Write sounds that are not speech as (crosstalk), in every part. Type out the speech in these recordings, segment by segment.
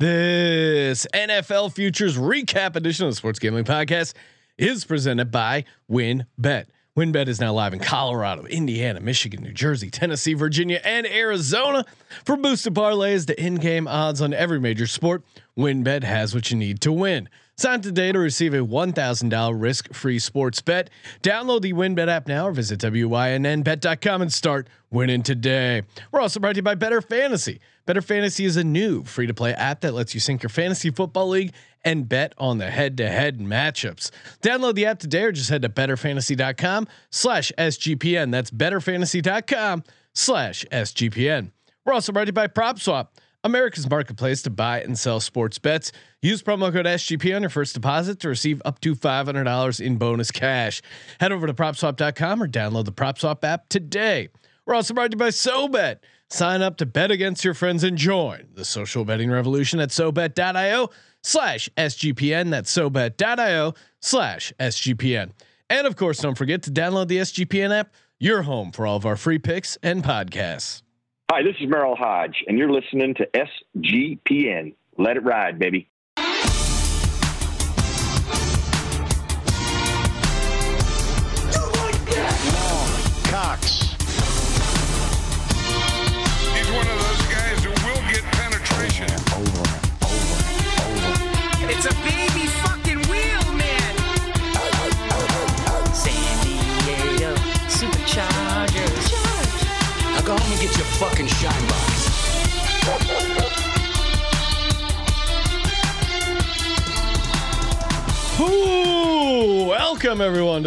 This NFL Futures Recap edition of the Sports Gambling Podcast is presented by WynnBet. WynnBet is now live in Colorado, Indiana, Michigan, New Jersey, Tennessee, Virginia, and Arizona. For boosted parlays to in-game odds on every major sport, WynnBet has what you need to win. Sign today to receive a $1,000 risk-free sports bet. Download the WynnBet app now or visit wynnbet.com and start winning today. We're also brought to you by Bettor Fantasy. Bettor Fantasy is a new free-to-play app that lets you sync your fantasy football league and bet on the head-to-head matchups. Download the app today or just head to bettorfantasy.com slash SGPN. That's bettorfantasy.com slash SGPN. We're also brought to you by PropSwap. America's marketplace to buy and sell sports bets. Use promo code SGP on your first deposit to receive up to $500 in bonus cash. Head over to propswap.com or download the PropSwap app today. We're also brought to you by SoBet. Sign up to bet against your friends and join the social betting revolution at SoBet.io slash SGPN. That's SoBet.io slash SGPN. And of course, don't forget to download the SGPN app, your home for all of our free picks and podcasts. Hi, this is Merril Hoge, and you're listening to SGPN. Let it ride, baby.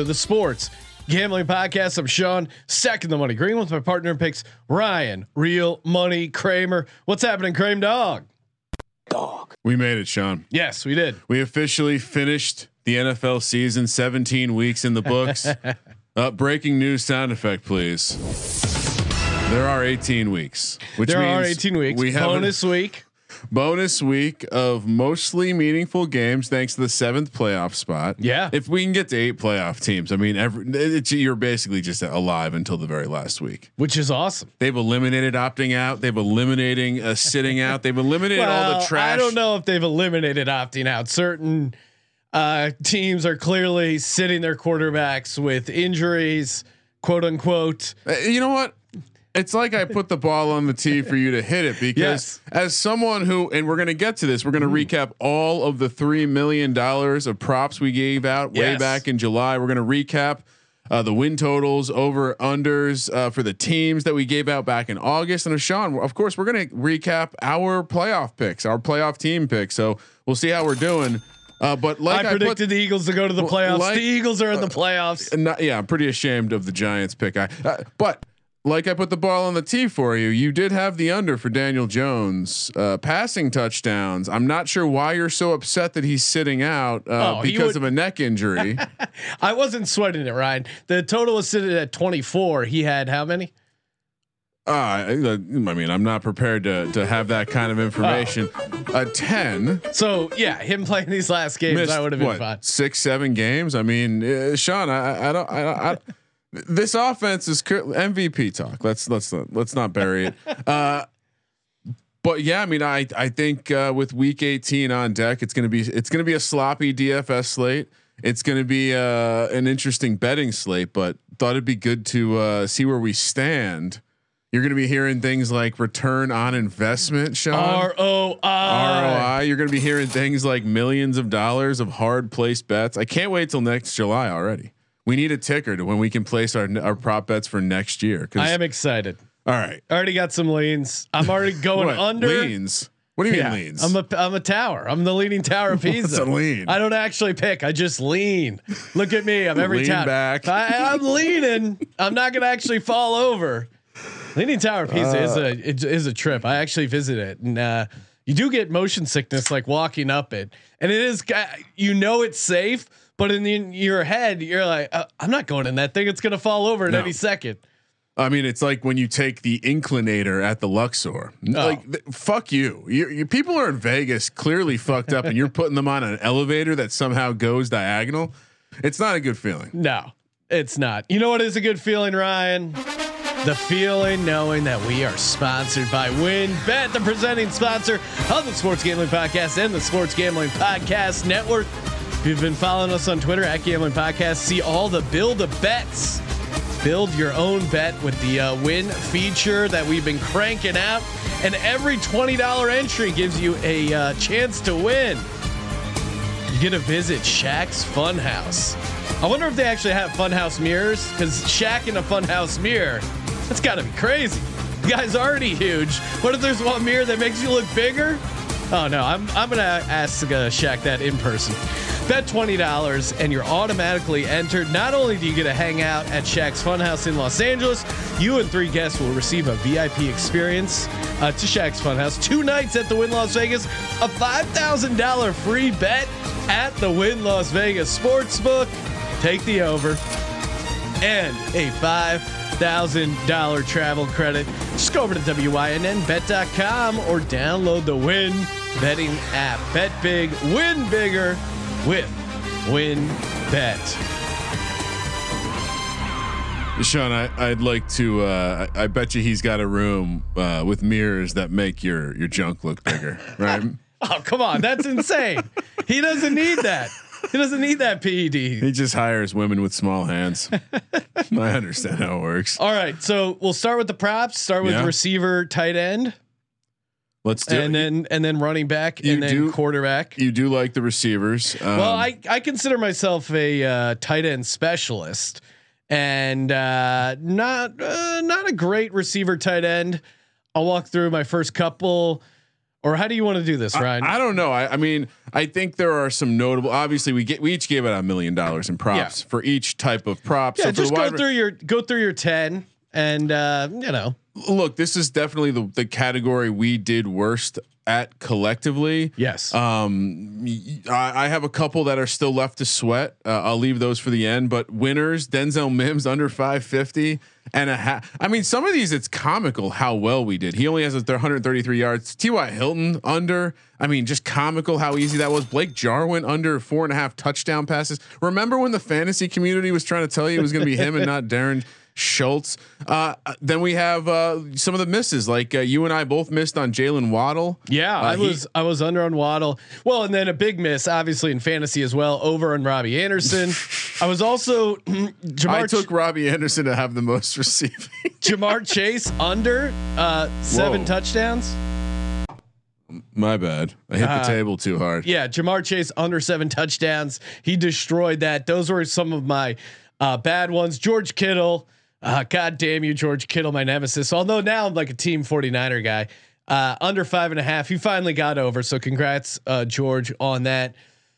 The Sports Gambling Podcast. I'm Sean, second the money green with my partner in picks, Ryan, real money Kramer. What's happening, Kramer Dog? Dog. We made it, Sean. Yes, we did. We officially finished the NFL season. 17 weeks in the books. (laughs) uh, breaking news sound effect, please. There are 18 weeks, which there are means 18 weeks. We have bonus week. Bonus week of mostly meaningful games, thanks to the seventh playoff spot. Yeah. if we can get to eight playoff teams, I mean, every it's, you're basically just alive until the very last week. Which is awesome. They've eliminated opting out. They've eliminating uh, sitting out. They've eliminated all the trash. I don't know if they've eliminated opting out. Certain uh, teams are clearly sitting their quarterbacks with injuries, quote unquote. Uh, you know what? It's like I put the ball on the tee for you to hit it (laughs) because Yes. as someone who and we're going to get to this, we're going to recap all of the 3 million dollars of props we gave out way Yes. back in July. We're going to recap uh, the win totals, over unders uh, for the teams that we gave out back in August. And uh, Sean, of course, we're going to recap our playoff picks, our playoff team picks. So we'll see how we're doing. Uh, but like I I, predicted put, the Eagles to go to the playoffs. like- the Eagles are in the playoffs. not, yeah, I'm pretty ashamed of the Giants pick. I, uh, but like I put the ball on the tee for you, you did have the under for Daniel Jones uh, passing touchdowns. I'm not sure why you're so upset that he's sitting out uh, Oh, because of a neck injury. (laughs) I wasn't sweating it, Ryan. The total was sitting at 24. He had how many? uh, I mean, I'm not prepared to to have that kind of information. A ten. So yeah, him playing these last games, I would have been fine. Six, seven games. I mean, uh, Sean, I, I don't, I, I, this offense is cur- MVP talk. Let's let's not, let's not bury it. (laughs) Uh, but yeah, I mean, I I think uh, with Week 18 on deck, it's gonna be it's gonna be a sloppy DFS slate. It's gonna be uh, an interesting betting slate, but thought it'd be good to uh, see where we stand. You're gonna be hearing things like return on investment, Sean. R O I. ROI. You're going to be hearing things like millions of dollars of hard placed bets. I can't wait till next July already. We need a ticker to when we can place our our prop bets for next year. I am excited. all right. I already got some leans. I'm already (laughs) going under. leans? What do you Yeah, mean leans? I'm a I'm a tower. I'm the leaning tower of (laughs) Pisa. a lean? I don't actually pick. I just lean. Look at me. I'm every Lean tower. back. I, I'm (laughs) leaning. I'm not gonna actually fall over. Leaning Tower of Pisa is Uh. a it is a trip. I actually visit it, and uh, you do get motion sickness like walking up it, and it is uh, you know it's safe, but in, the, in your head you're like, uh, I'm not going in that thing. It's gonna fall over at No. any second. I mean, it's like when you take the inclinator at the Luxor. Like, th- fuck you. You, you. People are in Vegas clearly fucked up, and you're (laughs) putting them on an elevator that somehow goes diagonal. It's not a good feeling. No, it's not. You know what is a good feeling, Ryan? the feeling knowing that we are sponsored by WynnBet, the presenting sponsor of the Sports Gambling Podcast and the Sports Gambling Podcast Network. You've been following us on Twitter at Gambling Podcast, see all the build a bets. Build your own bet with the uh, win feature that we've been cranking out. And every $20 entry gives you a uh, chance to win. You get to visit Shaq's Funhouse. I wonder if they actually have Funhouse mirrors because Shaq in a Funhouse mirror, that's got to be crazy. The guy's already huge. What if there's one mirror that makes you look bigger? Oh no, I'm I'm gonna ask uh, Shaq that in person. Bet twenty dollars and you're automatically entered. Not only do you get to hang out at Shaq's Funhouse in Los Angeles, you and three guests will receive a VIP experience uh, to Shaq's Funhouse. Two nights at the Wynn Las Vegas, a five thousand dollar free bet at the Wynn Las Vegas Sportsbook. Take the over and a five thousand dollar travel credit. Just go over to wynnbet.com or download the Win Betting app. Bet big, win bigger with Win Bet. Sean, I, I'd like to. Uh, I, I bet you he's got a room uh, with mirrors that make your your junk look bigger, (laughs) right? Oh come on, that's insane. he doesn't need that. He doesn't need that PED. he just hires women with small hands. (laughs) I understand how it works. All right, so we'll start with the props. Start with Yeah. receiver, tight end, Let's do and it. then and then running back, You and then do- quarterback. You do like the receivers. Um, Well, I, I consider myself a uh, tight end specialist, and uh, not uh, not a great receiver tight end. I'll walk through my first couple, or how do you want to do this, Ryan? I don't know. I, I mean, I think there are some notable. Obviously, we get we each gave out a million dollars in props Yeah. for each type of prop. yeah, so just go through your go through your ten, and uh, you know, look, this is definitely the the category we did worst at collectively. yes, Um, I, I have a couple that are still left to sweat. Uh, I'll leave those for the end. But winners: Denzel Mims (laughs) under five fifty and a half. I mean, some of these it's comical how well we did. He only has a 133 yards. T.Y. Hilton under. I mean, just comical how easy that was. Blake Jarwin under four and a half touchdown passes. Remember when the fantasy community was trying to tell you it was going to be him and not Dalton Schultz? Uh, then we have uh, some of the misses, like uh, you and I both missed on Jaylen Waddle. yeah, Uh, I he- was I was under on Waddle. Well, and then a big miss, obviously in fantasy as well, over on Robby Anderson. (laughs) I was also (clears throat) Ja'Marr I took Robby Anderson to have the most (laughs) receiving. Ja'Marr Chase under uh, seven Whoa. touchdowns. My bad. I hit Uh, the table too hard. Yeah, Ja'Marr Chase under seven touchdowns. He destroyed that. Those were some of my uh, bad ones. George Kittle. Uh, God damn you, George Kittle, my nemesis. Although now I'm like a team 49er guy. Uh, under five and a half. He finally got over. So congrats, uh, George, on that.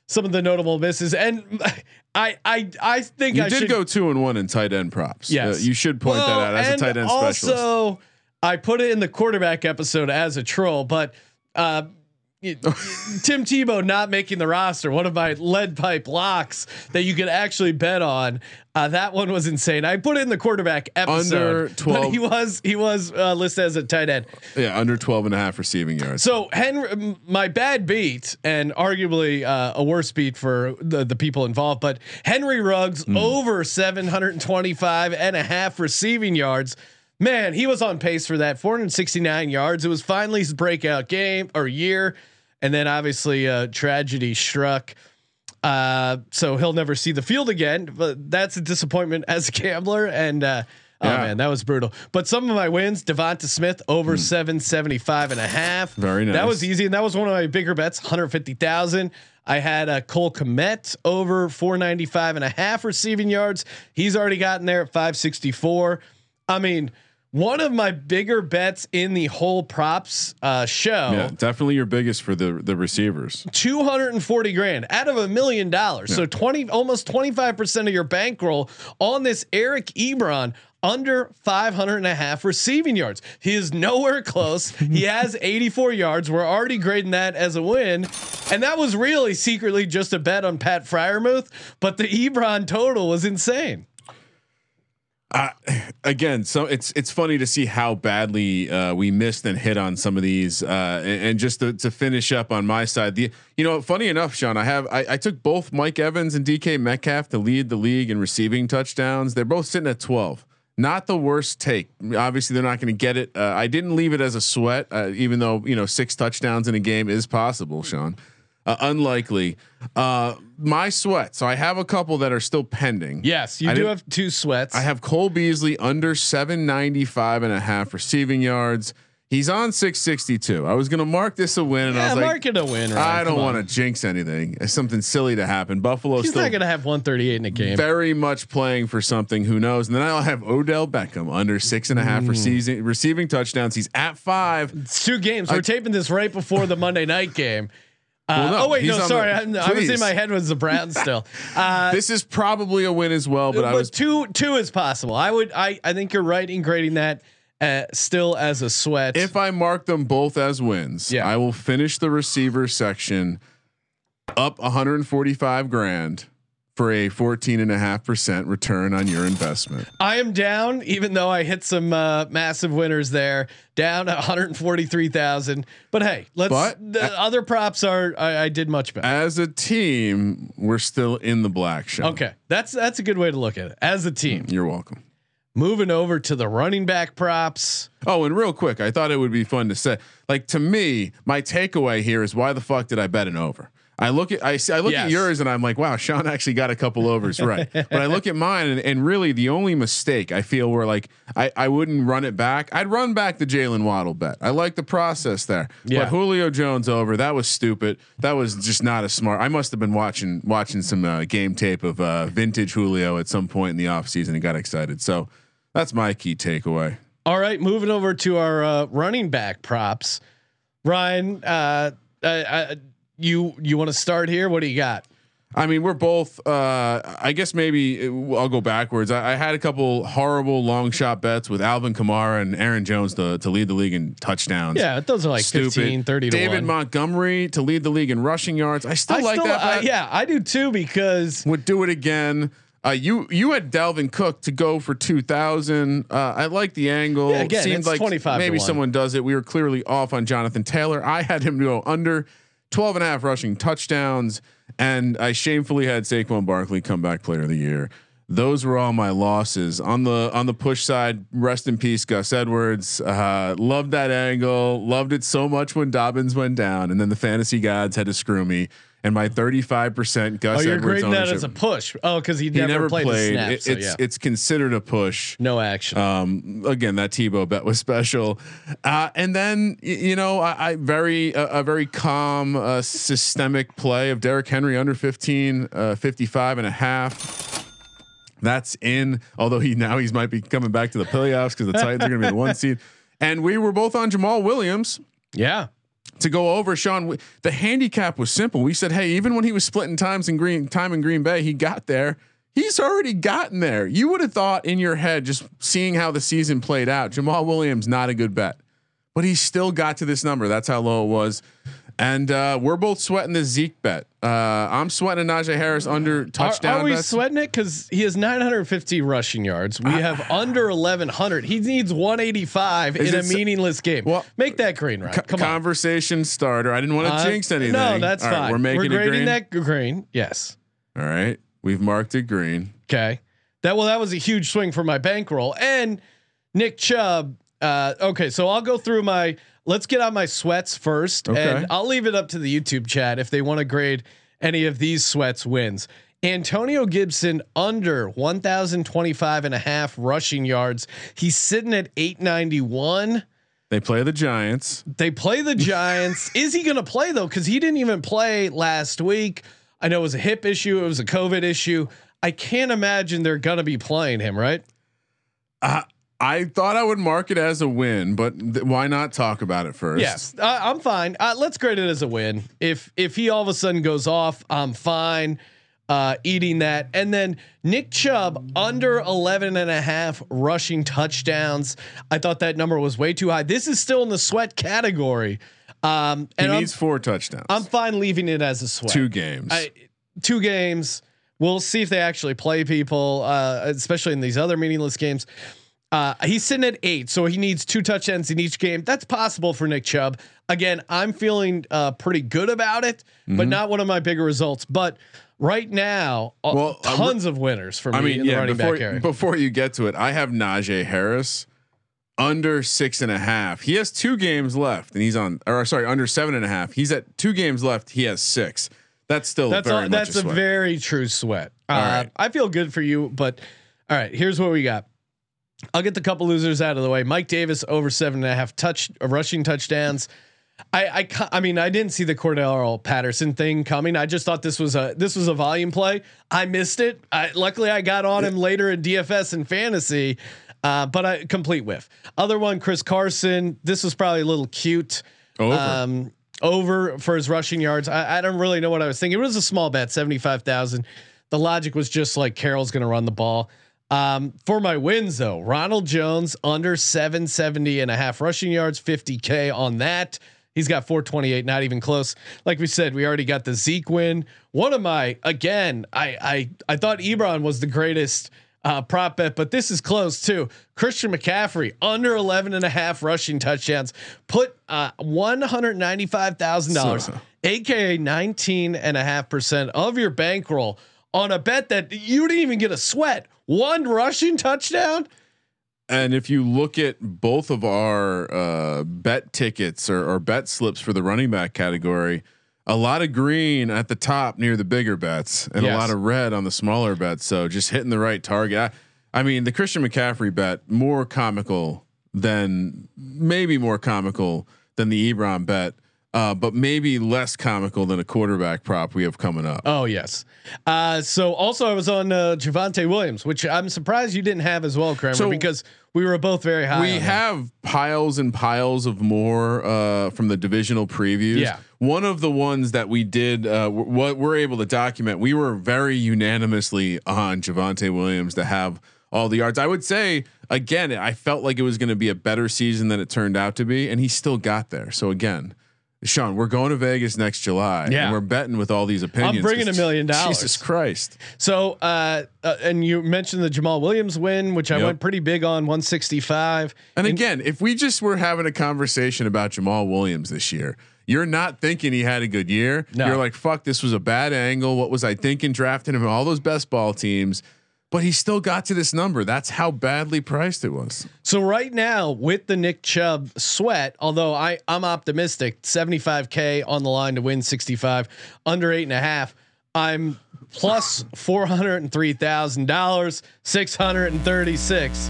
Some of the notable misses. And (laughs) I I I think You I did should go two and one in tight end props. Yes. Uh, you should point Well, that out as a tight end also, specialist. Also, I put it in the quarterback episode as a troll, but uh, Tim Tebow not making the roster, one of my lead pipe locks that you could actually bet on. Uh, that one was insane. I put in the quarterback episode. Under but 12. he was he was uh, listed as a tight end. Yeah, under 12 and a half receiving yards. So Henry, my bad beat, and arguably uh, a worse beat for the, the people involved, but Henry Ruggs Hmm. over 725 and a half receiving yards. Man, he was on pace for that 469 yards. It was finally his breakout game or year. And then obviously uh, tragedy struck. Uh, so he'll never see the field again, but that's a disappointment as a gambler. And, uh, oh man, that was brutal. But some of my wins, DeVonta Smith over 775 and a half. Very nice. That was easy. And that was one of my bigger bets, 150,000. I had a Cole Kmet over 495 and a half receiving yards. He's already gotten there at 564. I mean, one of my bigger bets in the whole props uh, show. yeah, definitely your biggest for the the receivers. 240 grand out of a million dollars. So 20 almost 25% of your bankroll on this Eric Ebron under 500 and a half receiving yards. He is nowhere close. (laughs) he has 84 yards. We're already grading that as a win. And that was really secretly just a bet on Pat Freiermuth, but the Ebron total was insane. Again, so it's it's funny to see how badly uh, we missed and hit on some of these, uh, and, and just to, to finish up on my side, the you know, funny enough, Sean, I have I, I took both Mike Evans and DK Metcalf to lead the league in receiving touchdowns. They're both sitting at twelve. not the worst take. Obviously, they're not going to get it. Uh, I didn't leave it as a sweat, uh, even though you know six touchdowns in a game is possible. Sean, uh, unlikely. Uh, my sweat. So I have a couple that are still pending. Yes, you I do have two sweats. I have Cole Beasley under 795 and a half receiving yards. He's on 662. I was going to mark this a win, and I yeah, was like, market a win. Ryan. I don't want to jinx anything. It's something silly to happen. Buffalo He's still not going to have 138 in a game. very much playing for something. Who knows? And then I'll have Odell Beckham under six and a Mm. half receiving receiving touchdowns. He's at five. It's two games. We're I- taping this right before the Monday night game. Uh, Well, no, oh wait, no, sorry. the- I, I was in my head was the Browns still. (laughs) Uh, This is probably a win as well, but but I was two two is possible. I would I I think you're right in grading that uh, still as a sweat. if I mark them both as wins, Yeah. I will finish the receiver section up 145 grand for a 14 and a half percent return on your investment. I am down, even though I hit some uh, massive winners there, down 143,000. But hey, let's. But- the other props are I, I did much better. As a team, we're still in the black show. Okay, that's that's a good way to look at it. As a team, You're welcome. moving over to the running back props. Oh, and real quick, I thought it would be fun to say. Like to me, my takeaway here is why the fuck did I bet an over? I look at I see I look Yes. at yours and I'm like, wow, Sean actually got a couple overs right. but I look at mine and, and really the only mistake I feel where like I, I wouldn't run it back. I'd run back the Jaylen Waddle bet. I like the process there. Yeah. But Julio Jones over, that was stupid. That was just not a smart. I must have been watching watching some uh, game tape of uh, vintage Julio at some point in the offseason and got excited. So that's my key takeaway. All right, moving over to our uh, running back props. Ryan, uh, uh, uh, you you want to start here? What do you got? I mean, we're both. Uh, I guess maybe uh, I'll go backwards. I, I had a couple horrible long shot bets with Alvin Kamara and Aaron Jones to, to lead the league in touchdowns. Yeah, those are like Stupid. 15, 30 to David one. Montgomery to lead the league in rushing yards. I still I like still, that. uh, yeah, I do too because would do it again. Uh, you you had Dalvin Cook to go for two thousand. Uh, I like the angle. Yeah, again, Seemed it's like 25 maybe someone does it. We were clearly off on Jonathan Taylor. I had him to go under 12 and a half rushing touchdowns, and I shamefully had Saquon Barkley come back player of the year. Those were all my losses on the on the push side. Rest in peace, Gus Edwards. Uh, loved that angle. Loved it so much when Dobbins went down, and then the fantasy gods had to screw me. And my 35% Gus oh, you're Edwards grading that as a push. Oh, because he, he never, played, played. snap. It- so it's yeah, it's considered a push. no action. Um, again, that Tebow bet was (laughs) special. Uh, and then you know, I, I very uh, a very calm uh, systemic play of Derrick Henry under 15, uh, 55 and a half. That's in. Although he now he's might be coming back to the playoffs because the Titans are going to be the one seed. (laughs) And we were both on Jamaal Williams yeah, to go over Sean. The handicap was simple. We said, hey, even when he was splitting times in Green time in Green Bay, he got there. He's already gotten there. You would have thought in your head, just seeing how the season played out, Jamaal Williams not a good bet, but he still got to this number. That's how low it was. And uh, we're both sweating the Zeke bet. Uh, I'm sweating a Najee Harris under touchdown. are we bets. sweating it? Because he has 950 rushing yards. We have under 1100. He needs 185 in a meaningless game. Well, Make that green, right? Co- Come on. conversation starter. I didn't want to Uh, jinx anything. No, that's All right, fine. We're making it grading green. that green. Yes. All right, we've marked it green. Okay. That well, that was a huge swing for my bankroll. And Nick Chubb. Uh, okay, so I'll go through my. Let's get on my sweats first, Okay. and I'll leave it up to the YouTube chat if they want to grade any of these sweats wins. Antonio Gibson under 1,025 and a half rushing yards. He's sitting at 891. They play the Giants. They play the Giants. (laughs) Is he going to play though? Because he didn't even play last week. I know it was a hip issue. It was a COVID issue. I can't imagine they're going to be playing him, right? Uh, I thought I would mark it as a win, but th- why not talk about it first? Yes, I'm fine. Uh, let's grade it as a win. If if he all of a sudden goes off, I'm fine uh, eating that. And then Nick Chubb under 11 and a half rushing touchdowns. I thought that number was way too high. This is still in the sweat category. Um, He and I'm, needs four touchdowns. I'm fine leaving it as a sweat. two games. I, two games. We'll see if they actually play people, uh, especially in these other meaningless games. Uh, he's sitting at eight, so he needs two touchdowns in each game. That's possible for Nick Chubb. Again, I'm feeling uh, pretty good about it, but Mm-hmm. not one of my bigger results. But right now, uh, Well, uh, tons of winners for me I mean, in the yeah. running Before back area. before you get to it, I have Najee Harris under six and a half. He has two games left, and he's on. Or sorry, under seven and a half. He's at two games left. He has six. That's still That's very a, that's a, sweat. very true sweat. Uh, right. I feel good for you, but all right, here's what we got. I'll get the couple losers out of the way. Mike Davis over seven and a half touch uh, rushing touchdowns. I I I mean I didn't see the Cordarrelle Patterson thing coming. I just thought this was a this was a volume play. I missed it. I, luckily I got on him later in DFS and fantasy, uh, but I complete whiff. Other one, Chris Carson. This was probably a little cute. Over. Um, over for his rushing yards. I, I don't really know what I was thinking. It was a small bet, 75,000. The logic was just like Carroll's going to run the ball. Um, for my wins though, Ronald Jones under 770 and a half rushing yards, 50K on that. He's got 428, not even close. Like we said, we already got the Zeke win. One of my, again, I, I, I thought Ebron was the greatest uh, prop bet, but this is close too. Christian McCaffrey under 11 and a half rushing touchdowns, put uh, $195,000, So- aka 19 and a half percent of your bankroll on a bet that you didn't even get a sweat. One rushing touchdown. And if you look at both of our uh, bet tickets or, or bet slips for the running back category, a lot of green at the top near the bigger bets and Yes. a lot of red on the smaller bets. So just hitting the right target. I, I mean, the Christian McCaffrey bet more comical than maybe more comical than the Ebron bet, uh, but maybe less comical than a quarterback prop we have coming up. Oh yes. Uh, so also I was on uh, Javonte Williams, which I'm surprised you didn't have as well, Kramer, So- because we were both very high. we on him. have piles and piles of more uh, from the divisional previews. Yeah. One of the ones that we did, uh, w- what we're able to document, we were very unanimously on Javonte Williams to have all the yards. I would say again, I felt like it was going to be a better season than it turned out to be, and he still got there. So again. Sean, we're going to Vegas next July. Yeah. and we're betting with all these opinions. I'm bringing a million dollars. Jesus Christ! So, uh, uh, and you mentioned the Jamaal Williams win, which I Yep. went pretty big on 165. And again, if we just were having a conversation about Jamaal Williams this year, you're not thinking he had a good year. No. You're like, fuck, this was a bad angle. What was I thinking drafting him all those best ball teams? But he still got to this number. That's how badly priced it was. So right now with the Nick Chubb sweat, although I I'm optimistic, 75k on the line to win 65, under eight and a half. I'm plus four hundred and three thousand dollars, six hundred and thirty six.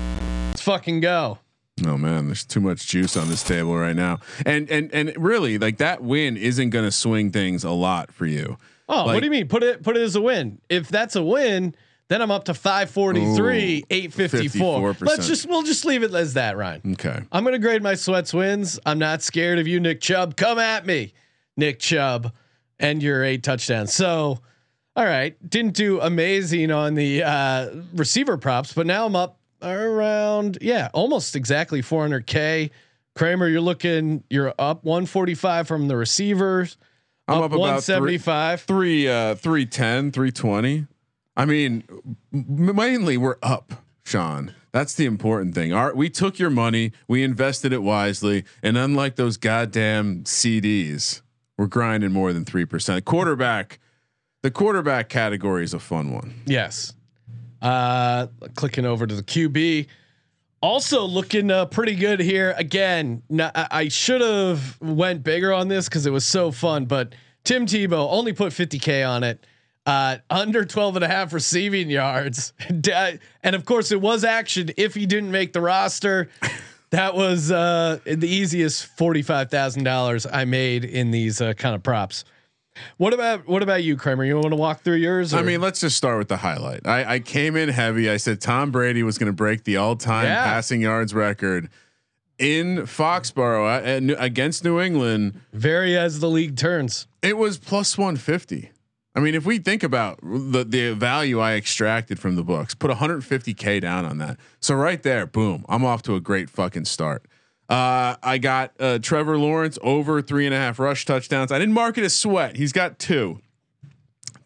Let's fucking go. Oh man, there's too much juice on this table right now. And and and really, like that win isn't going to swing things a lot for you. Oh, what do you mean? Put it put it as a win. If that's a win, then I'm up to 543, Ooh, 854. 54%. Let's just we'll just leave it as that, Ryan. Okay. I'm gonna grade my sweats wins. I'm not scared of you, Nick Chubb. Come at me, Nick Chubb, and your eight touchdowns. So, all right, didn't do amazing on the uh, receiver props, but now I'm up around yeah, almost exactly 400k. Kramer, you're looking, you're up 145 from the receivers. I'm up, about three, 175. three uh 310 320 i mean mainly we're up sean that's the important thing our we took your money we invested it wisely and unlike those goddamn cds we're grinding more than 3% quarterback the quarterback category is a fun one Yes. Uh, clicking over to the QB. Also looking uh, pretty good here. Again, I should have went bigger on this because it was so fun, but Tim Tebow only put 50k on it. Uh, under 12 and a half receiving yards. (laughs) And of course it was action if he didn't make the roster. That was uh, the easiest $45,000 I made in these uh, kind of props. What about what about you, Kramer? You want to walk through yours? I mean, let's just start with the highlight. I, I came in heavy. I said Tom Brady was going to break the all-time Yeah. passing yards record in Foxborough uh, against New England. Very as the league turns. It was plus 150. I mean, if we think about the the value I extracted from the books, put 150k down on that. So right there, boom, I'm off to a great fucking start. Uh, I got uh, Trevor Lawrence over three and a half rush touchdowns. I didn't mark it as sweat. He's got two.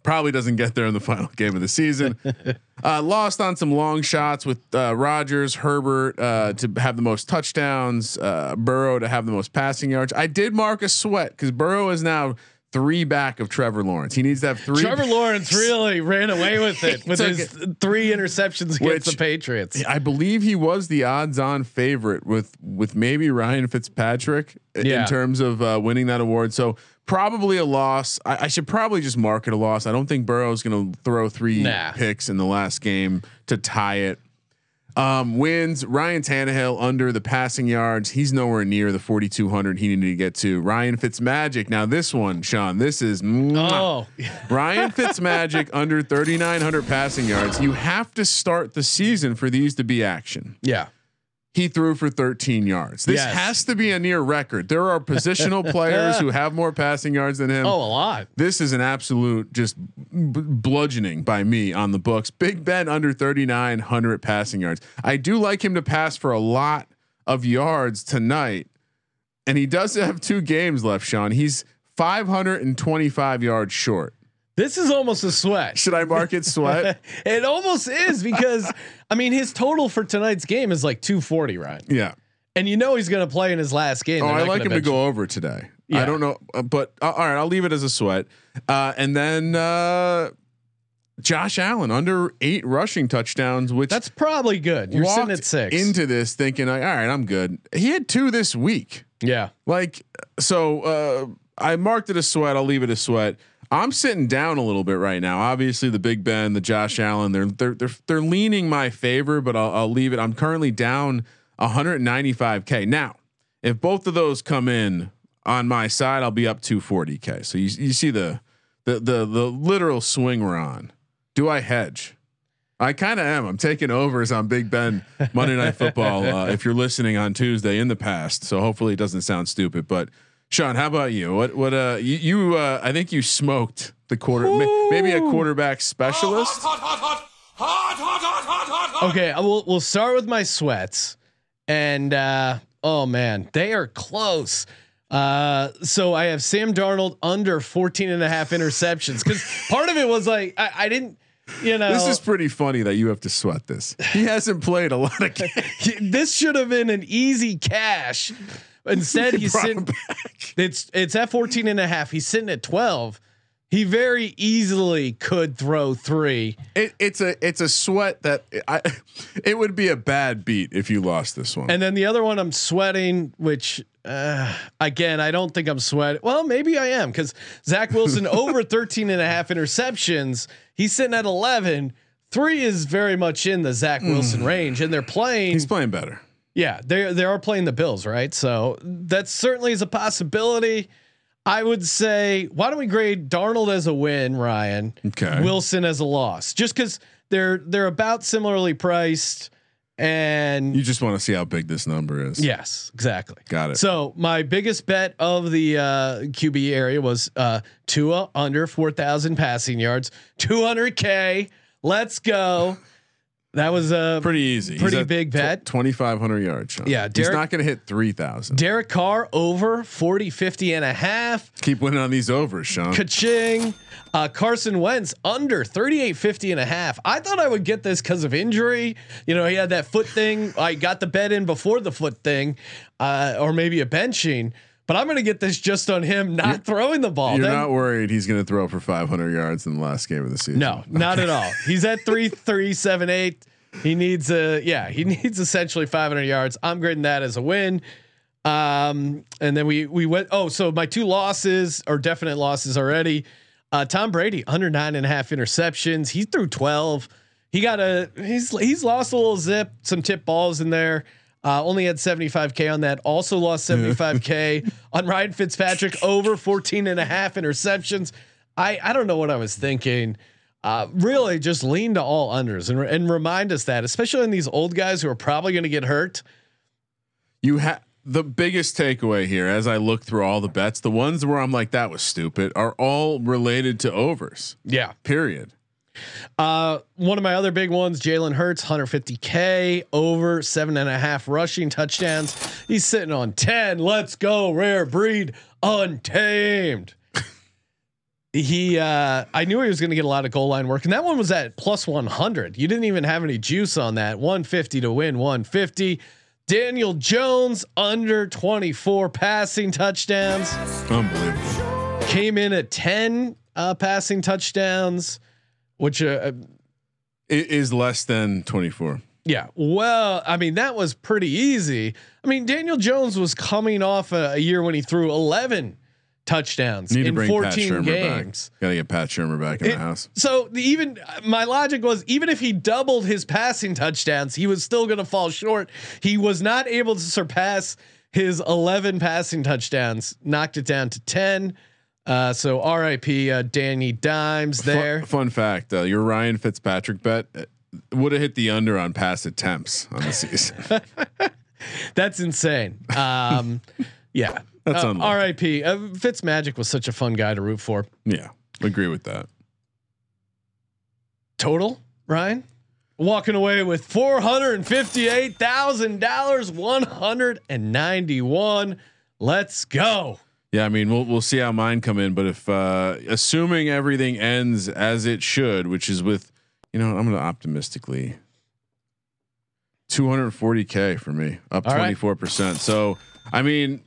Probably doesn't get there in the final (laughs) game of the season. (laughs) uh, lost on some long shots with uh, Rodgers, Herbert uh, to have the most touchdowns, uh, Burrow to have the most passing yards. I did mark a sweat because Burrow is now three back of Trevor Lawrence. He needs to have three. Trevor Lawrence really ran away with it (laughs) with his three interceptions against Which- the Patriots. I believe he was the odds-on favorite with with maybe Ryan Fitzpatrick Yeah. in terms of uh, winning that award. So probably a loss. I, I should probably just mark it a loss. I don't think Burrow's going to throw three Nah. picks in the last game to tie it. Um, wins Ryan Tannehill under the passing yards. He's nowhere near the 4,200 he needed to get to. Ryan Fitzmagic. Now this one, Sean, this is. Oh, Ryan (laughs) Fitzmagic under 3,900 passing yards. You have to start the season for these to be action. yeah. He threw for 13 yards. This Yes. has to be a near record. There are positional players who have more passing yards than him. Oh, a lot. This is an absolute just b- bludgeoning by me on the books. Big Ben under 3,900 passing yards. I do like him to pass for a lot of yards tonight. And he does have two games left, Sean. He's 525 yards short. This is almost a sweat. Should I mark it sweat? (laughs) It almost is because I mean his total for tonight's game is like 240, right? yeah. And you know he's going to play in his last game. Oh, I like him to go over today. Yeah. I don't know, uh, but uh, all right, I'll leave it as a sweat. Uh, and then uh, Josh Allen under eight rushing touchdowns, which That's probably good. You're sitting at six. into this thinking, like, all right, I'm good. He had two this week. yeah. Like, so uh, I marked it a sweat. I'll leave it a sweat. I'm sitting down a little bit right now. Obviously, the Big Ben, the Josh Allen, they're they're they're, they're leaning my favor, but I'll, I'll leave it. I'm currently down 195k. Now, if both of those come in on my side, I'll be up 240k. So you you see the the the the literal swing we're on. Do I hedge? I kind of am. I'm taking overs on Big Ben Monday Night Football. Uh, if you're listening on Tuesday in the past, so hopefully it doesn't sound stupid. But Sean, how about you? What what uh you, you uh I think you smoked the quarter ma- maybe a quarterback specialist. Okay, I will we'll start with my sweats. And uh oh man, they are close. Uh so I have Sam Darnold under 14 and a half interceptions cuz part of it was like I, I didn't you know This is pretty funny that you have to sweat this. He hasn't played a lot of (laughs) games. this should have been an easy cash. Instead he's sitting (laughs) it's it's at 14 and a half. He's sitting at 12. He very easily could throw 3. It, it's a it's a sweat that I (laughs) it would be a bad beat if you lost this one. And then the other one I'm sweating, which uh, again, I don't think I'm sweating. Well, maybe I am because Zach Wilson (laughs) over 13 and a half interceptions. He's sitting at 11. Three is very much in the Zach Wilson range, and they're playing. He's playing better. Yeah, they they are playing the Bills, right? So that certainly is a possibility. I would say, why don't we grade Darnold as a win, Ryan? Okay. Wilson as a loss, just because they're they're about similarly priced, and You just want to see how big this number is. Yes, exactly. Got it. So my biggest bet of the uh, QB area was uh, Tua under four thousand passing yards, two hundred k. Let's go. That was a Pretty easy. Pretty big bet. 2,500 yards. Sean. Yeah, he's not going to hit 3,000. Derek Carr over 40, 50 and a half. Keep winning on these overs, Sean. Ka-ching. Uh, Carson Wentz under 38, 50 and a half. I thought I would get this because of injury. You know, he had that foot thing. I got the bet in before the foot thing, uh, or maybe a benching. But I'm going to get this just on him not throwing the ball. You're Then- not worried he's going to throw for 500 yards in the last game of the season. No, not at all. (laughs) He's at three, three, seven, eight. He needs a yeah. He (laughs) needs essentially 500 yards. I'm grading that as a win. Um, and then we we went. Oh, so my two losses are definite losses already. Uh, Tom Brady under nine and a half interceptions. He threw 12. He got a he's he's lost a little zip, some tip balls in there. Uh, only had 75k on that. Also lost 75k (laughs) on Ryan Fitzpatrick over 14 and a half interceptions. I I don't know what I was thinking. Uh, really, just lean to all unders and and remind us that, especially in these old guys who are probably going to get hurt. You have the biggest takeaway here as I look through all the bets, the ones where I'm like, that was stupid, are all related to overs. Yeah. Period. Uh, one of my other big ones, Jalen Hurts, 150k over seven and a half rushing touchdowns. He's sitting on 10. Let's go, rare breed, untamed. (laughs) he uh I knew he was going to get a lot of goal line work and that one was at plus 100. You didn't even have any juice on that. 150 to win 150. Daniel Jones under 24 passing touchdowns. Unbelievable. Came in at 10 uh passing touchdowns which uh It is less than 24. yeah, well, I mean that was pretty easy. I mean Daniel Jones was coming off a, a year when he threw 11 touchdowns Need to in bring 14 Shurmur games. back. Gotta get Pat Shurmur back in It- the house. So the even my logic was even if he doubled his passing touchdowns, he was still going to fall short. He was not able to surpass his 11 passing touchdowns. Knocked it down to 10. Uh, so R.I.P. Uh, Danny Dimes there. Fun, fun fact: uh, your Ryan Fitzpatrick bet would have hit the under on pass attempts on the season. (laughs) That's insane. Um, (laughs) yeah. That's uh. R.I.P. Uh, Fitzmagic was such a fun guy to root for. yeah, agree with that. Total, Ryan? Walking away with four hundred and fifty-eight thousand dollars, one hundred and ninety-one. Let's go. Yeah, I mean, we'll we'll see how mine come in, but if uh assuming everything ends as it should, which is with, you know, I'm gonna optimistically 240k for me, up All right. 24 percent. So, I mean,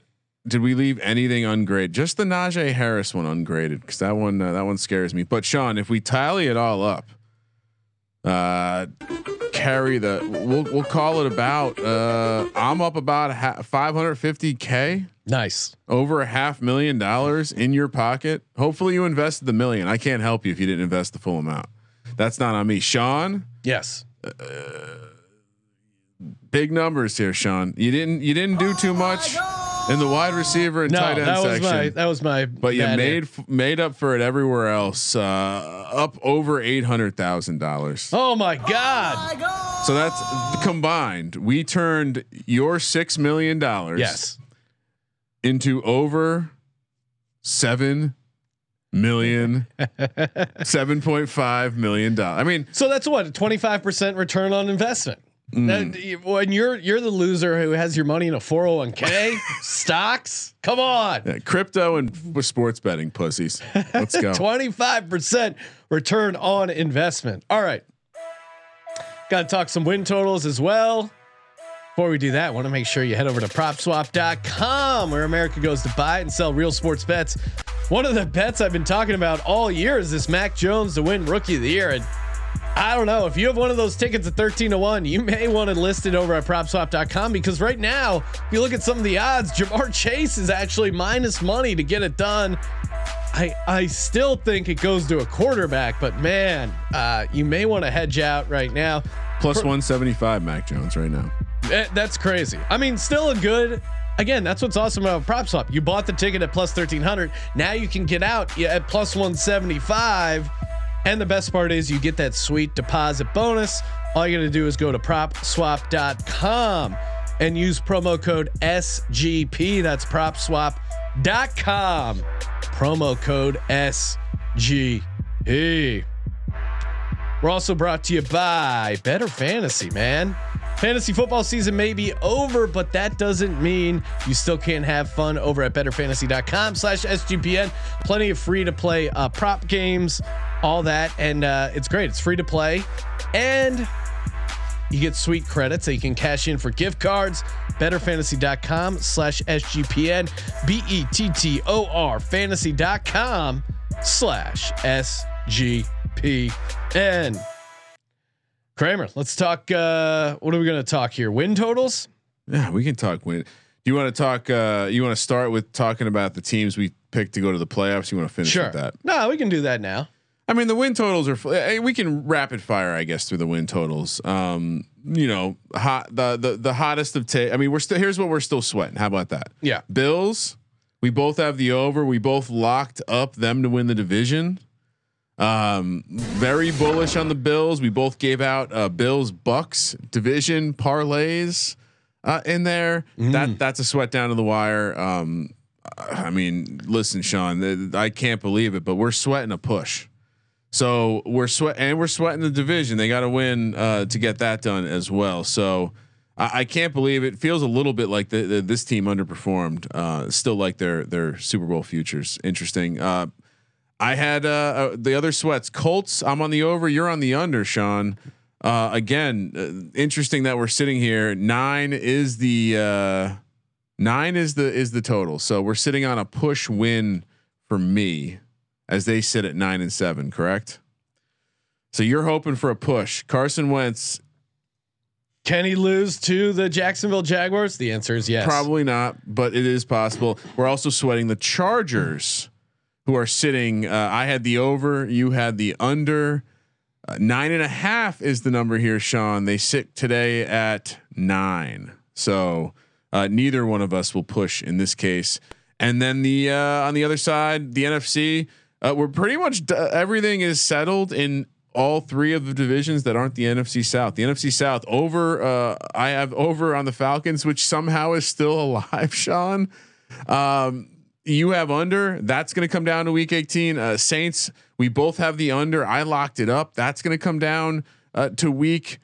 did we leave anything ungraded? Just the Najee Harris one ungraded because that one uh, that one scares me. But Sean, if we tally it all up, uh, carry the we'll we'll call it about. Uh, I'm up about ha- 550k Nice. over a half million dollars in your pocket. Hopefully you invested the million. I can't help you if you didn't invest the full amount. That's not on me. Sean, Yes. big numbers here, Sean. You didn't you didn't do too much in the wide receiver and No, tight end that was section. my that was my. but you made f- made up for it everywhere else. Uh, up over eight hundred thousand dollars. Oh my god. So that's combined. We turned your six million dollars Yes. into over seven million, (laughs) seven point five million dollars. I mean, So that's what a twenty five percent return on investment. Mm. When you're you're the loser who has your money in a four hundred one k (laughs) stocks, come on. yeah, crypto and sports betting pussies. Let's go. (laughs) 25% return on investment. All right. Got to talk some win totals as well. Before we do that, want to make sure you head over to propswap.com where America goes to buy and sell real sports bets. One of the bets I've been talking about all year is this Mac Jones to win rookie of the year. And I don't know if you have one of those tickets at 13 to 1, you may want to list it over at propswap.com because right now, if you look at some of the odds, Ja'Marr Chase is actually minus money to get it done. I I still think it goes to a quarterback, but man, uh, you may want to hedge out right now. Plus one seventy five, Mac Jones right now. Eh, that's crazy. I mean, still a good. Again, that's what's awesome about prop swap. You bought the ticket at plus thirteen hundred. Now you can get out at plus one seventy five. And the best part is you get that sweet deposit bonus. All you got to do is go to propswap.com and use promo code SGP. That's propswap.com. Promo code SGP. We're also brought to you by Bettor Fantasy, man. Fantasy football season may be over, but that doesn't mean you still can't have fun over at bettorfantasy.com slash SGPN. Plenty of free to play uh, prop games, all that. And uh, it's great. It's free to play. And you get sweet credits that you can cash in for gift cards. Bettorfantasy.com slash SGPN. B E T T O R fantasy.com slash SGPN. Kramer, let's talk. Uh, what are we going to talk here? Win totals? Yeah, we can talk win. Do you want to talk? Uh, you want to start with talking about the teams we picked to go to the playoffs? You want to finish Sure. with that? No, we can do that now. I mean, the win totals are. eh, We can rapid fire, I guess, through the win totals. Um, you know, hot the the the hottest of take. I mean, we're still here's what we're still sweating. How about that? Yeah. Bills. We both have the over. We both locked up them to win the division. Um, very bullish on the Bills. We both gave out uh, Bills Bucks division parlays uh, in there. That that's a sweat down to the wire. Um, I mean, listen, Sean, I can't believe it, but we're sweating a push. So we're sweat and we're sweating the division. They got to win uh, to get that done as well. So I, I can't believe it. Feels a little bit like the, the, this team underperformed. Uh, still like their their Super Bowl futures. Interesting. Uh, I had uh, uh, the other sweats. Colts. I'm on the over. You're on the under, Sean. Uh, again, interesting that we're sitting here. Nine is the nine is the is the total. So we're sitting on a push win for me, as they sit at nine and seven. Correct. So you're hoping for a push. Carson Wentz Can he lose to the Jacksonville Jaguars? The answer is yes. Probably not, but it is possible. We're also sweating the Chargers, who are sitting. Uh, I had the over, you had the under. Uh, nine and a half is the number here, Sean. They sit today at nine, so uh, neither one of us will push in this case. And then the uh, on the other side, the NFC, uh, we're pretty much d- everything is settled in all three of the divisions that aren't the NFC South. The NFC South over, uh, I have over on the Falcons, which somehow is still (laughs) alive. Sean, um, you have under. That's going to come down to Week 18. Uh, Saints, we both have the under. I locked it up. That's going to come down uh, to Week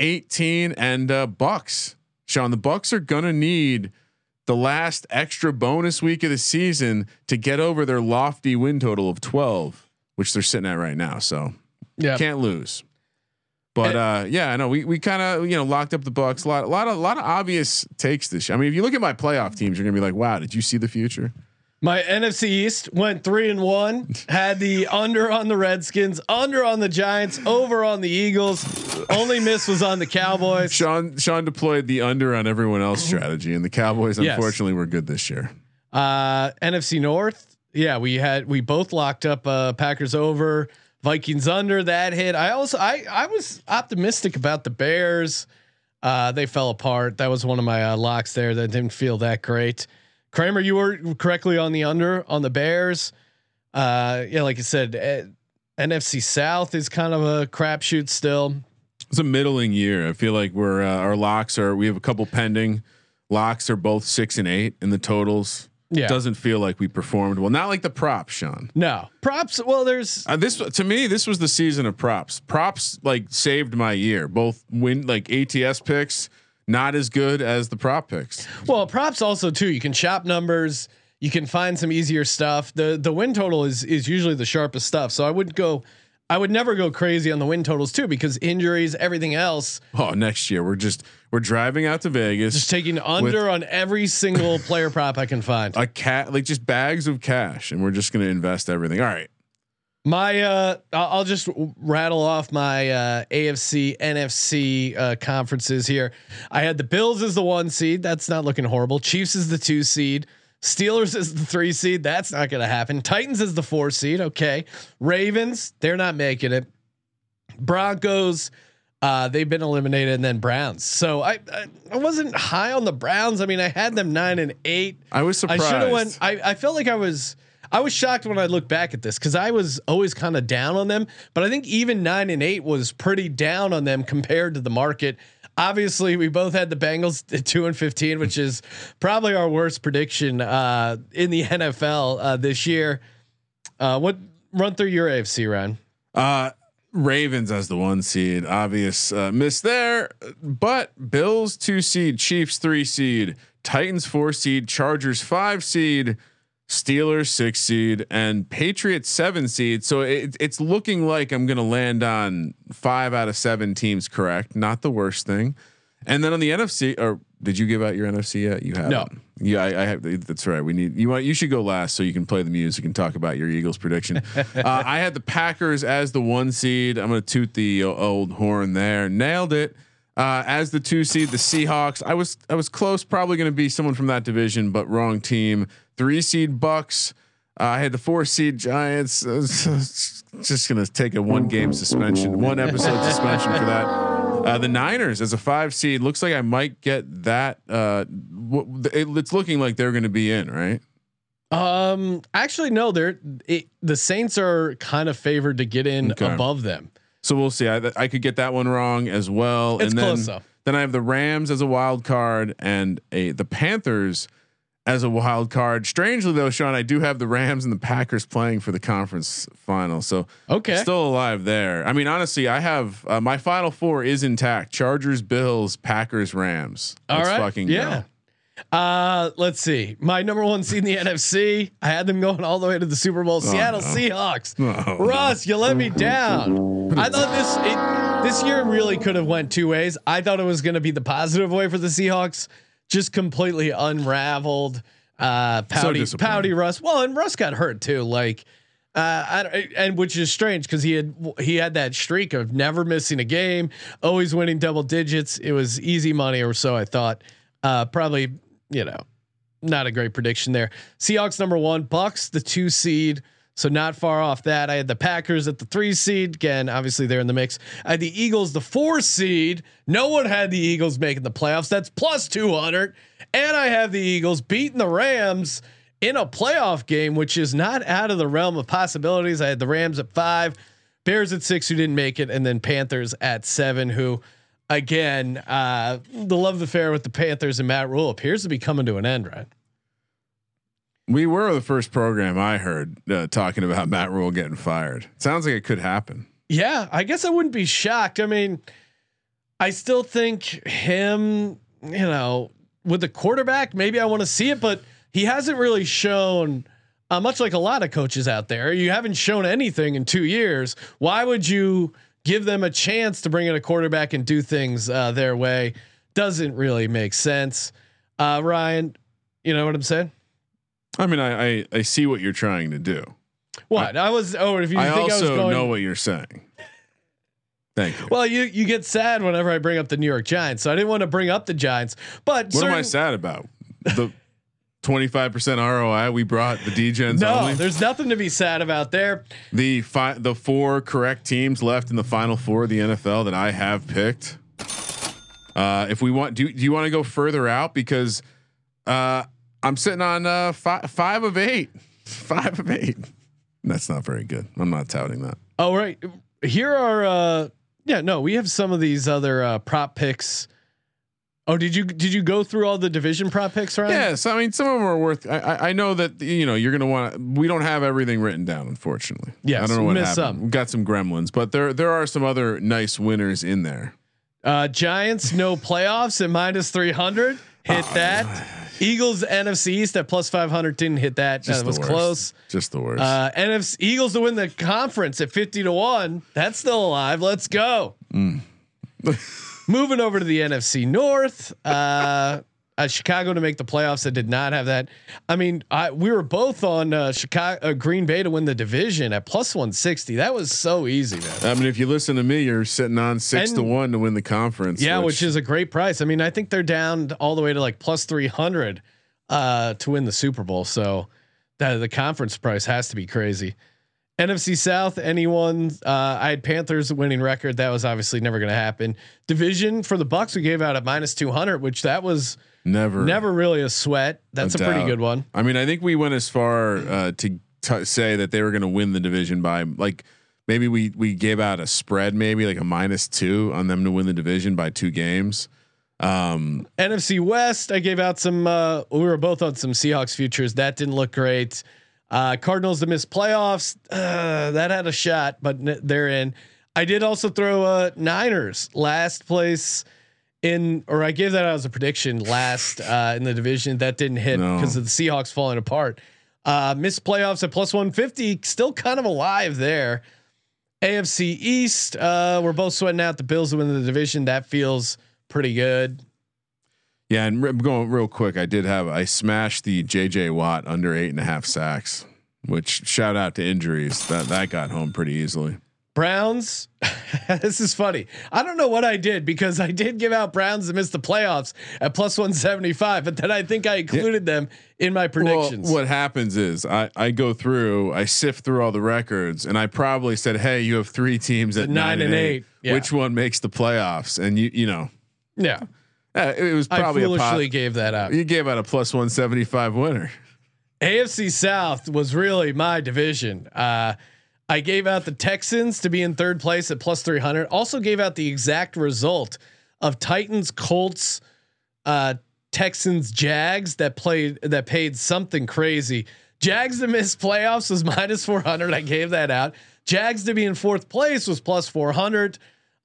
18. And uh, Bucks, Sean, the Bucks are going to need the last extra bonus week of the season to get over their lofty win total of 12, which they're sitting at right now. So Yeah. can't lose. But uh, yeah, I know we we kind of you know locked up the Bucks. A lot, a lot of, a lot of obvious takes this. year. I mean, if you look at my playoff teams, you're gonna be like, wow, did you see the future? My NFC East went three and one. Had the under on the Redskins, under on the Giants, over on the Eagles. Only miss was on the Cowboys. Sean Sean deployed the under on everyone else strategy, and the Cowboys Yes. unfortunately were good this year. Uh, NFC North, yeah, we had we both locked up uh, Packers over, Vikings under. That hit. I also I I was optimistic about the Bears. Uh, they fell apart. That was one of my uh, locks there that didn't feel that great. Kramer, you were correctly on the under on the Bears. Uh, yeah, like I said, eh, NFC South is kind of a crapshoot still. It's a middling year. I feel like we're uh, our locks are we have a couple pending. Locks are both six and eight in the totals. Yeah. Doesn't feel like we performed well. Not like the props, Sean. No props. Well, there's Uh, this to me, this was the season of props. Props like saved my year. Both win like ATS picks, not as good as the prop picks. Well, props also too. You can shop numbers. You can find some easier stuff. the The win total is is usually the sharpest stuff. So I would go. I would never go crazy on the win totals too because injuries, everything else. Oh, next year we're just we're driving out to Vegas. Just taking under on every single player prop I can find. a cat like just bags of cash, and we're just gonna invest everything. All right. My, uh, I'll just rattle off my uh, AFC, NFC uh, conferences here. I had the Bills as the one seed. That's not looking horrible. Chiefs is the two seed. Steelers is the three seed. That's not going to happen. Titans is the four seed. Okay. Ravens, they're not making it. Broncos, uh, they've been eliminated, and then Browns. So I, I, I wasn't high on the Browns. I mean, I had them nine and eight. I was surprised. I should have went. I, I felt like I was. I was shocked when I look back at this because I was always kind of down on them, but I think even nine and eight was pretty down on them compared to the market. Obviously, we both had the Bengals (laughs) at two and fifteen, which is probably our worst prediction uh, in the (laughs) NFL uh, this year. Uh, what run through your AFC, Ryan? Uh, Ravens as the one seed, obvious uh, miss there, but Bills two seed, Chiefs three seed, Titans four seed, Chargers five seed, Steelers six seed, and Patriots seven seed. So it, it's looking like I'm going to land on five out of seven teams correct. Not the worst thing. And then on the NFC, or did you give out your NFC yet? You have No. Yeah, I, I have. That's right. We need you. Want you should go last so you can play the music and talk about your Eagles prediction. (laughs) uh, I had the Packers as the one seed. I'm going to toot the old horn there. Nailed it. Uh, as the two seed, the Seahawks. I was I was close. Probably going to be someone from that division, but wrong team. Three seed Bucks. Uh, I had the four seed Giants. (laughs) Just going to take a one game suspension, one episode suspension for that. Uh, the Niners as a five seed looks like I might get that. Uh, w- it, it's looking like they're going to be in, right? Um, actually, no. They're it, the Saints are kind of favored to get in Okay. above them. So we'll see. I, I could get that one wrong as well. It's and then, close, though. then I have the Rams as a wild card and a the Panthers as a wild card. Strangely though, Sean, I do have the Rams and the Packers playing for the conference final. So Okay. still alive there. I mean, honestly, I have uh, my final four is intact: Chargers, Bills, Packers, Rams. All Let's right. fucking yeah. go. Uh, let's see. My number one seed in the (laughs) NFC. I had them going all the way to the Super Bowl. Seattle no. Seahawks. Oh, Russ, you let me (laughs) down. I thought this it, this year really could have went two ways. I thought it was going to be the positive way for the Seahawks, just completely unraveled. Uh, pouty, disappointing. pouty Russ. Well, and Russ got hurt too. Like, uh, I, and which is strange because he had he had that streak of never missing a game, always winning double digits. It was easy money, or so I thought. Uh, probably, you know, not a great prediction there. Seahawks number one, Bucks the two seed, so not far off that. I had the Packers at the three seed. Again, obviously they're in the mix. I had the Eagles the four seed. No one had the Eagles making the playoffs. That's plus two hundred, and I have the Eagles beating the Rams in a playoff game, which is not out of the realm of possibilities. I had the Rams at five, Bears at six, who didn't make it, and then Panthers at seven, who. Again, uh, the love affair with the Panthers and Matt Rhule appears to be coming to an end, right? We were the first program I heard uh, talking about (laughs) Matt Rhule getting fired. Sounds like it could happen. Yeah, I guess I wouldn't be shocked. I mean, I still think him, you know, with the quarterback, maybe I want to see it, but he hasn't really shown. Uh, much like a lot of coaches out there, you haven't shown anything in two years. Why would you give them a chance to bring in a quarterback and do things uh, their way? Doesn't really make sense. Uh, Ryan, you know what I'm saying? I mean, I I, I see what you're trying to do. What I, was? Oh, if you I think I was also going, know what you're saying. Thank you. Well, you you get sad whenever I bring up the New York Giants, so I didn't want to bring up the Giants. But what am I sad about? The 25% ROI we brought the DGens No, only. there's nothing to be sad about there. The fi- the four correct teams left in the final four of the NFL that I have picked. Uh, if we want, do, do you want to go further out? Because uh, I'm sitting on uh, five, five of eight. (laughs) Five of eight. That's not very good. I'm not touting that. All right. Here are uh yeah, no, we have some of these other uh prop picks. Oh, did you did you go through all the division prop picks, Ryan? Yes, I mean some of them are worth. I, I, I know that you know you're going to want. to We don't have everything written down, unfortunately. Yeah, I don't know what happened. some. We've got some gremlins, but there there are some other nice winners in there. Uh Giants no playoffs at minus 300. Hit Oh, that. Eagles NFC East at plus 500 didn't hit that. Just that was worst. close. Just the worst. Uh, NFC Eagles to win the conference at 50 to 1. That's still alive. Let's go. Mm. Moving over to the NFC North. Uh, uh, Chicago to make the playoffs. that did not have that. I mean, I, we were both on uh, Chicago, uh, Green Bay to win the division at plus 160. That was so easy, man. I mean, if you listen to me, you're sitting on six to one to win the conference. Yeah, which, is a great price. I mean, I think they're down all the way to like plus 300 uh, to win the Super Bowl. So that the conference price has to be crazy. NFC South, anyone? Uh, I had Panthers winning record. That was obviously never going to happen. Division for the Bucks, we gave out at minus 200, which that was never never really a sweat. That's a, pretty good one. I mean, I think we went as far uh, to t- say that they were going to win the division by like maybe we we gave out a spread, maybe like a minus two on them to win the division by two games. Um, NFC West, I gave out some. Uh, we were both on some Seahawks futures. That didn't look great. Uh, Cardinals to miss playoffs. Uh, that had a shot, but n- they're in. I did also throw uh, Niners last place in, or I gave that out as a prediction last uh, in the division. That didn't hit No. because of the Seahawks falling apart. Uh, missed playoffs at plus 150, still kind of alive there. AFC East, uh, we're both sweating out the Bills to win the division. That feels pretty good. yeah, and re- going real quick, I did have I smashed the JJ Watt under eight and a half sacks, which shout out to injuries that that got home pretty easily. Browns. (laughs) this is funny. I don't know what I did because I did give out Browns to miss the playoffs at plus 175, but then I think I included them in my predictions. Well, what happens is I, I go through, I sift through all the records, and I probably said, "Hey, you have three teams at nine, and eight. Yeah. Which one makes the playoffs?" And you you know, yeah. uh, it was I probably a foolishly gave that out. you gave out a plus one seventy five winner. AFC South was really my division. Uh, I gave out the Texans to be in third place at plus 300. Also gave out the exact result of Titans, Colts, uh, Texans, Jags that played that paid something crazy. Jags to miss playoffs was (laughs) minus 400. I gave that out. Jags to be in fourth place was plus 400.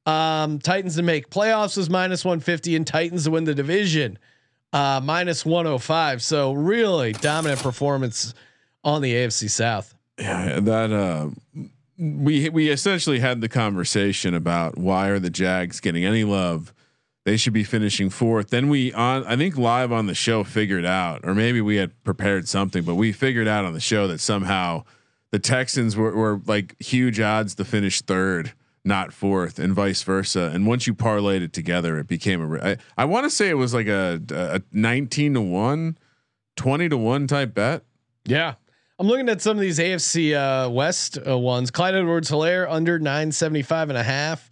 Um, Titans to make playoffs was minus 150, and Titans to win the division uh, minus 105. So really dominant performance on the AFC South. Yeah, that uh, we we essentially had the conversation about why are the Jags getting any love? They should be finishing fourth. Then we on I think live on the show figured out, or maybe we had prepared something, but we figured out on the show that somehow the Texans were, were like huge odds to finish third, not fourth, and vice versa. And once you parlayed it together, it became a. I, I want to say it was like a, a 19 to one, 20 to one type bet. Yeah. I'm looking at some of these AFC uh, West uh, ones. Clyde Edwards Helaire under 975 and a half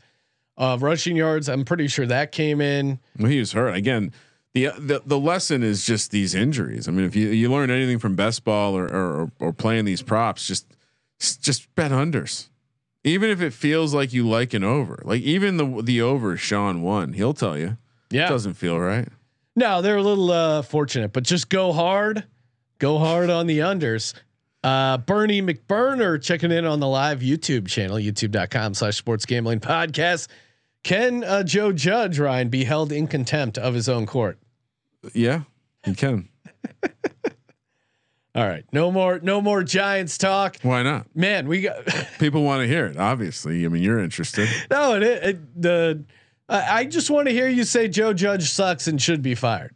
uh, rushing yards. I'm pretty sure that came in. Well, he was hurt again. The, the the lesson is just these injuries. I mean, if you, you learn anything from best ball or, or or playing these props, just just bet unders. Even if it feels like you like an over, like even the the over Sean won, he'll tell you. Yeah. doesn't feel right. No, they're a little uh, fortunate, but just go hard, go hard on the unders. Uh, Bernie McBurner checking in on the live YouTube channel, youtube.com slash sports gambling podcast. Can uh, Joe Judge Ryan be held in contempt of his own court? Yeah, he can. (laughs) All right, no more, no more Giants talk. Why not? Man, we got (laughs) People want to hear it. Obviously, I mean, you're interested. no. It, it the I I just want to hear you say Joe Judge sucks and should be fired.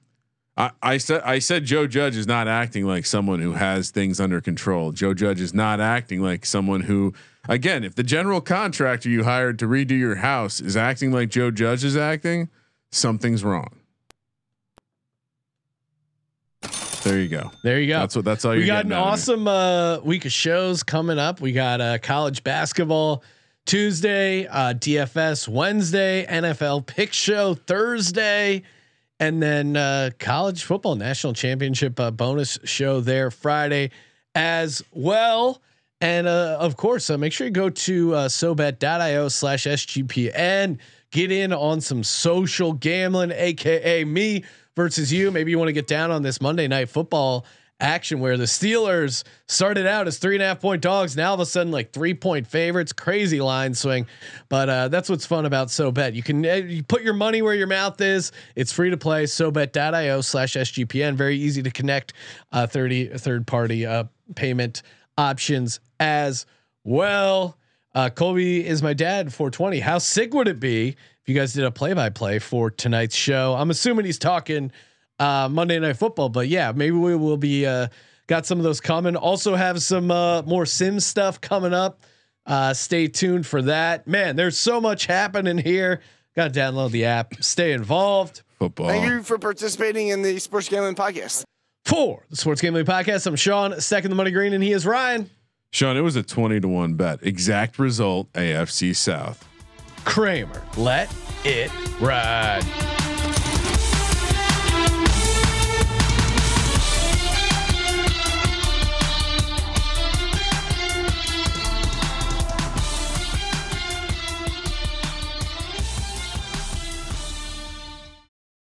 I, I said I said Joe Judge is not acting like someone who has things under control. Joe Judge is not acting like someone who again, if the general contractor you hired to redo your house is acting like Joe Judge is acting, something's wrong. There you go. There you go. That's what that's all we you're got an getting out of me. awesome uh, week of shows coming up. We got uh, college basketball Tuesday, uh, DFS Wednesday, NFL Pick Show Thursday, and then uh, college football national championship uh, bonus show there Friday as well. And uh, of course, uh, make sure you go to uh, sobet.io slash SGPN. Get in on some social gambling, aka me versus you. Maybe you want to get down on this Monday night football action where the Steelers started out as three and a half point dogs. Now all of a sudden, like three point favorites, crazy line swing. But uh, that's what's fun about SoBet. You can uh, you put your money where your mouth is. It's free to play. SoBet.io slash SGPN. Very easy to connect uh, 30 third party uh, payment options as well. Uh, Colby is my dad. 420. How sick would it be if you guys did a play by play for tonight's show? I'm assuming he's talking uh, Monday Night Football, but yeah, maybe we will be uh, got some of those coming. Also have some uh, more sim stuff coming up. Uh, stay tuned for that. Man, there's so much happening here. Got to download the app. Stay involved. football. Thank you for participating in the Sports Gambling Podcast. For the Sports Gambling Podcast, I'm Sean, second the money green, and he is Ryan Sean, it was a 20 to 1 bet. Exact result AFC South. Kramer. Let it ride.